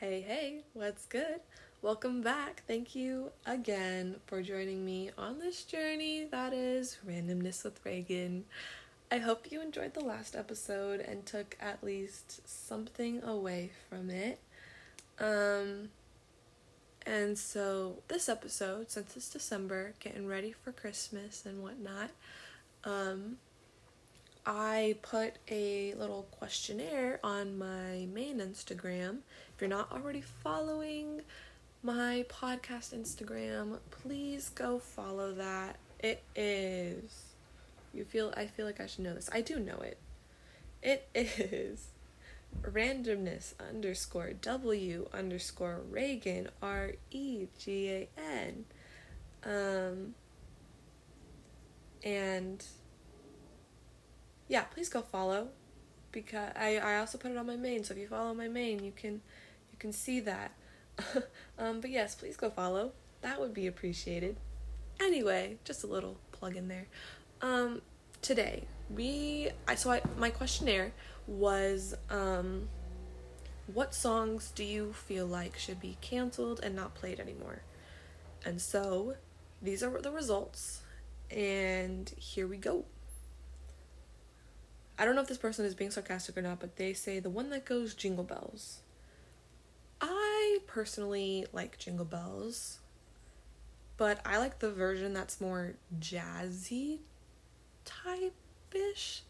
Hey, hey, what's good? Welcome back. Thank you again for joining me on this journey that is randomness with Reagan. I hope you enjoyed the last episode and took at least something away from it. Um, and so, this episode, since it's December, getting ready for Christmas and whatnot, um, I put a little questionnaire on my main Instagram. If you're not already following my podcast Instagram, please go follow that. It is. You feel I feel like I should know this. I do know it. It is randomness underscore W underscore Reagan R E G A N. Um and yeah, please go follow because I, I also put it on my main. So if you follow my main, you can you can see that. um, but yes, please go follow. That would be appreciated. Anyway, just a little plug in there. Um, today we I so I my questionnaire was um, what songs do you feel like should be canceled and not played anymore? And so these are the results, and here we go. I don't know if this person is being sarcastic or not, but they say the one that goes Jingle Bells. I personally like Jingle Bells, but I like the version that's more jazzy type ish.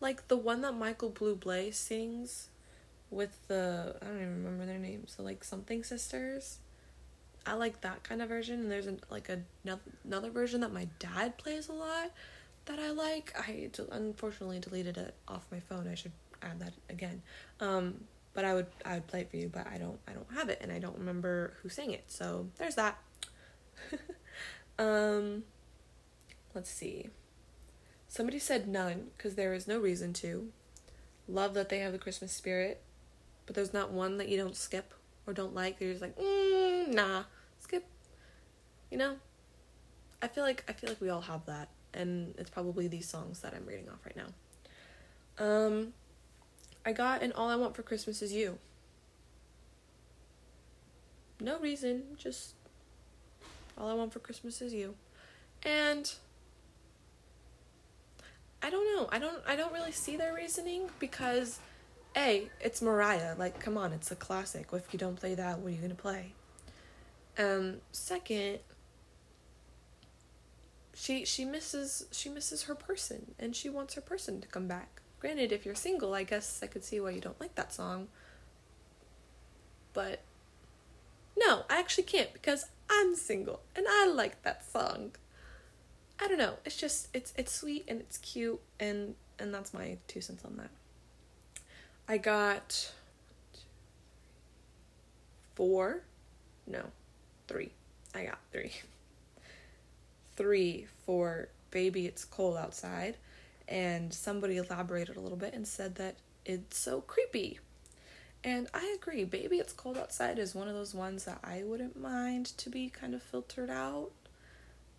Like the one that Michael Bublé sings with the I don't even remember their names, the like something sisters. I like that kind of version, and there's an, like a, another version that my dad plays a lot that I like. I unfortunately deleted it off my phone. I should add that again. Um, but I would I would play it for you, but I don't I don't have it and I don't remember who sang it. So there's that. um, let's see. Somebody said none because there is no reason to. Love that they have the Christmas spirit, but there's not one that you don't skip or don't like. You're just like, mm, nah, skip. You know. I feel like I feel like we all have that and it's probably these songs that I'm reading off right now. Um, I got an All I Want for Christmas Is You. No reason, just All I Want for Christmas Is You. And I don't know. I don't I don't really see their reasoning because A, it's Mariah. Like, come on, it's a classic. If you don't play that, what are you gonna play? Um, second, she she misses she misses her person and she wants her person to come back. Granted, if you're single, I guess I could see why you don't like that song. But no, I actually can't because I'm single and I like that song. I don't know. It's just it's it's sweet and it's cute and and that's my two cents on that. I got four, no, three. I got three. three for Baby It's Cold Outside, and somebody elaborated a little bit and said that it's so creepy. And I agree, Baby It's Cold Outside is one of those ones that I wouldn't mind to be kind of filtered out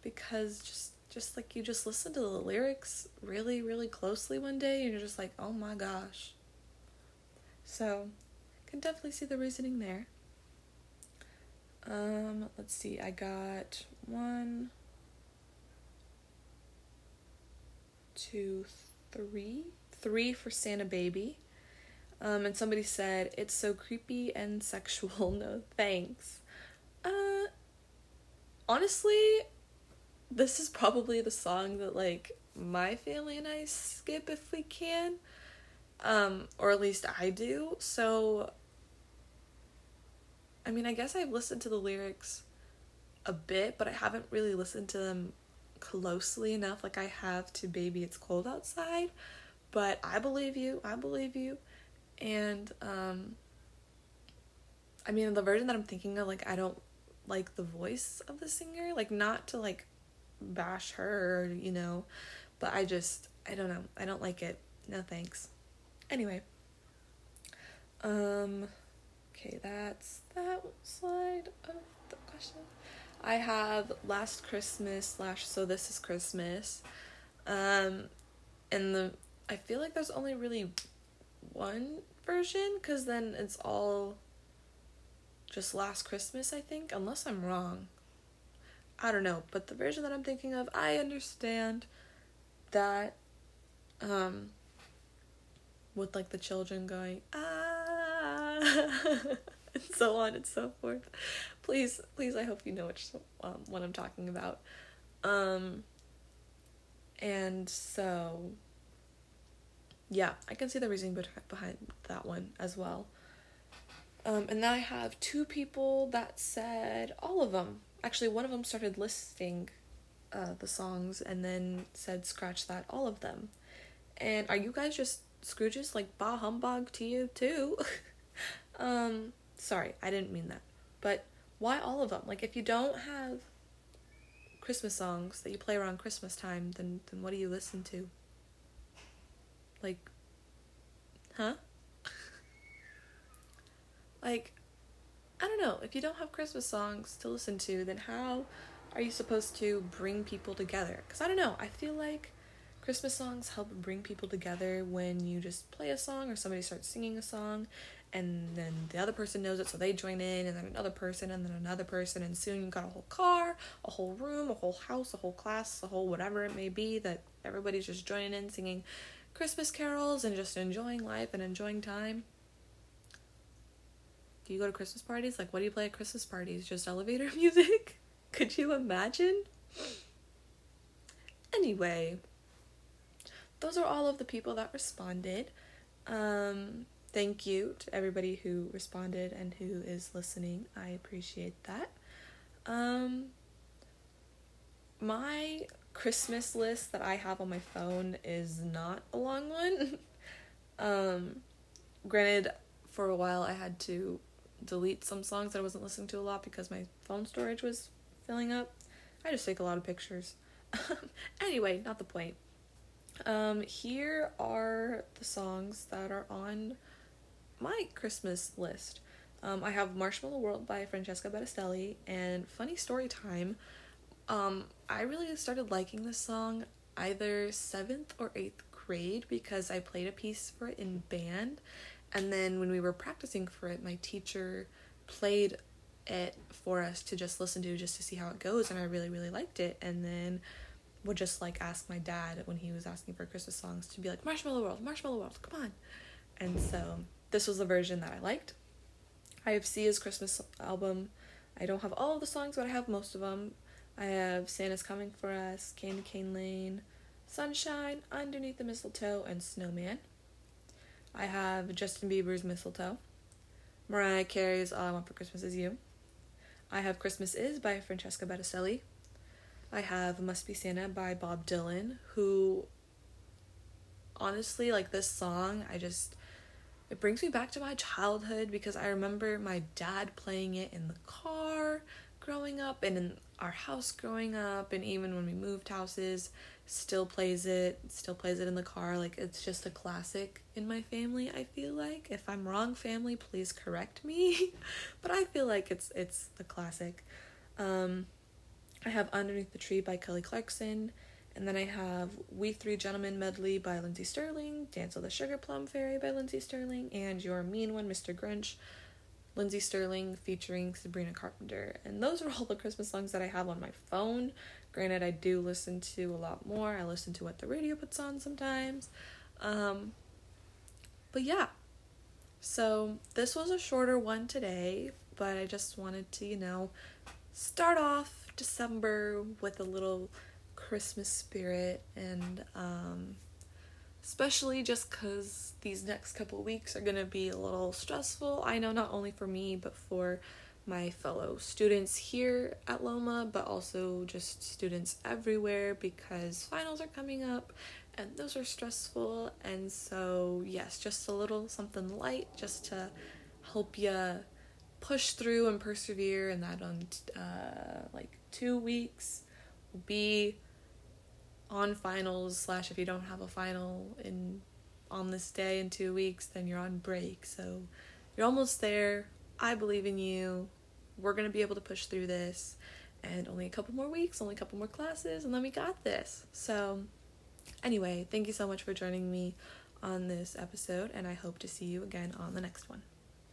because just just like you just listen to the lyrics really really closely one day and you're just like, "Oh my gosh." So, can definitely see the reasoning there. Um, let's see. I got one two, three, three for Santa Baby. Um, and somebody said it's so creepy and sexual. No thanks. Uh, honestly, this is probably the song that like my family and I skip if we can. Um, or at least I do. So, I mean, I guess I've listened to the lyrics a bit, but I haven't really listened to them closely enough like I have to Baby It's Cold Outside. But I believe you. I believe you. And um I mean the version that I'm thinking of like I don't like the voice of the singer, like not to like bash her, you know, but I just I don't know. I don't like it. No thanks. Anyway. Um okay, that's that slide of the question. I have Last Christmas slash So This Is Christmas. Um, and the I feel like there's only really one version because then it's all just last Christmas, I think, unless I'm wrong. I don't know, but the version that I'm thinking of, I understand that um with like the children going ah and so on and so forth. Please, please, I hope you know which um, what I'm talking about. Um, and so, yeah, I can see the reasoning behind that one as well. Um, and then I have two people that said all of them. Actually, one of them started listing uh, the songs and then said scratch that all of them. And are you guys just Scrooges like bah humbug to you too? um, sorry, I didn't mean that. But why all of them? Like if you don't have Christmas songs that you play around Christmas time, then then what do you listen to? Like huh? like I don't know, if you don't have Christmas songs to listen to, then how are you supposed to bring people together? Cuz I don't know, I feel like Christmas songs help bring people together when you just play a song or somebody starts singing a song and then the other person knows it so they join in and then another person and then another person and soon you've got a whole car a whole room a whole house a whole class a whole whatever it may be that everybody's just joining in singing christmas carols and just enjoying life and enjoying time. Do you go to christmas parties? Like what do you play at christmas parties? Just elevator music? Could you imagine? Anyway those are all of the people that responded. Um, thank you to everybody who responded and who is listening. I appreciate that. Um, my Christmas list that I have on my phone is not a long one. um, granted, for a while I had to delete some songs that I wasn't listening to a lot because my phone storage was filling up. I just take a lot of pictures. anyway, not the point. Um, here are the songs that are on my Christmas list. Um, I have Marshmallow World by Francesca Battistelli and Funny Story Time. Um, I really started liking this song either seventh or eighth grade because I played a piece for it in band, and then when we were practicing for it, my teacher played it for us to just listen to just to see how it goes, and I really really liked it. And then would just like ask my dad when he was asking for Christmas songs to be like Marshmallow World, Marshmallow World, come on. And so this was the version that I liked. I have Sia's Christmas album. I don't have all of the songs, but I have most of them. I have Santa's Coming for Us, Candy Cane Lane, Sunshine, Underneath the Mistletoe, and Snowman. I have Justin Bieber's Mistletoe. Mariah Carey's All I Want for Christmas Is You. I have Christmas Is by Francesca Battistelli. I have Must Be Santa by Bob Dylan, who honestly, like this song, I just it brings me back to my childhood because I remember my dad playing it in the car growing up and in our house growing up and even when we moved houses still plays it still plays it in the car. Like it's just a classic in my family I feel like. If I'm wrong family please correct me. But I feel like it's it's the classic. Um I have Underneath the Tree by Kelly Clarkson. And then I have We Three Gentlemen Medley by Lindsey Stirling, Dance of the Sugar Plum Fairy by Lindsey Stirling, and Your Mean One, Mr. Grinch, Lindsey Stirling featuring Sabrina Carpenter. And those are all the Christmas songs that I have on my phone. Granted, I do listen to a lot more. I listen to what the radio puts on sometimes. Um, but yeah. So this was a shorter one today, but I just wanted to, you know, start off December with a little Christmas spirit and um, especially just because these next couple weeks are going to be a little stressful. I know not only for me, but for my fellow students here at Loma, but also just students everywhere because finals are coming up and those are stressful. And so, yes, just a little something light just to help you push through and persevere and that on uh, like two weeks will be on finals slash if you don't have a final in on this day in two weeks then you're on break. So you're almost there. I believe in you. We're gonna be able to push through this. And only a couple more weeks only a couple more classes and then we got this. So anyway thank you so much for joining me on this episode and i hope to see you again on the next one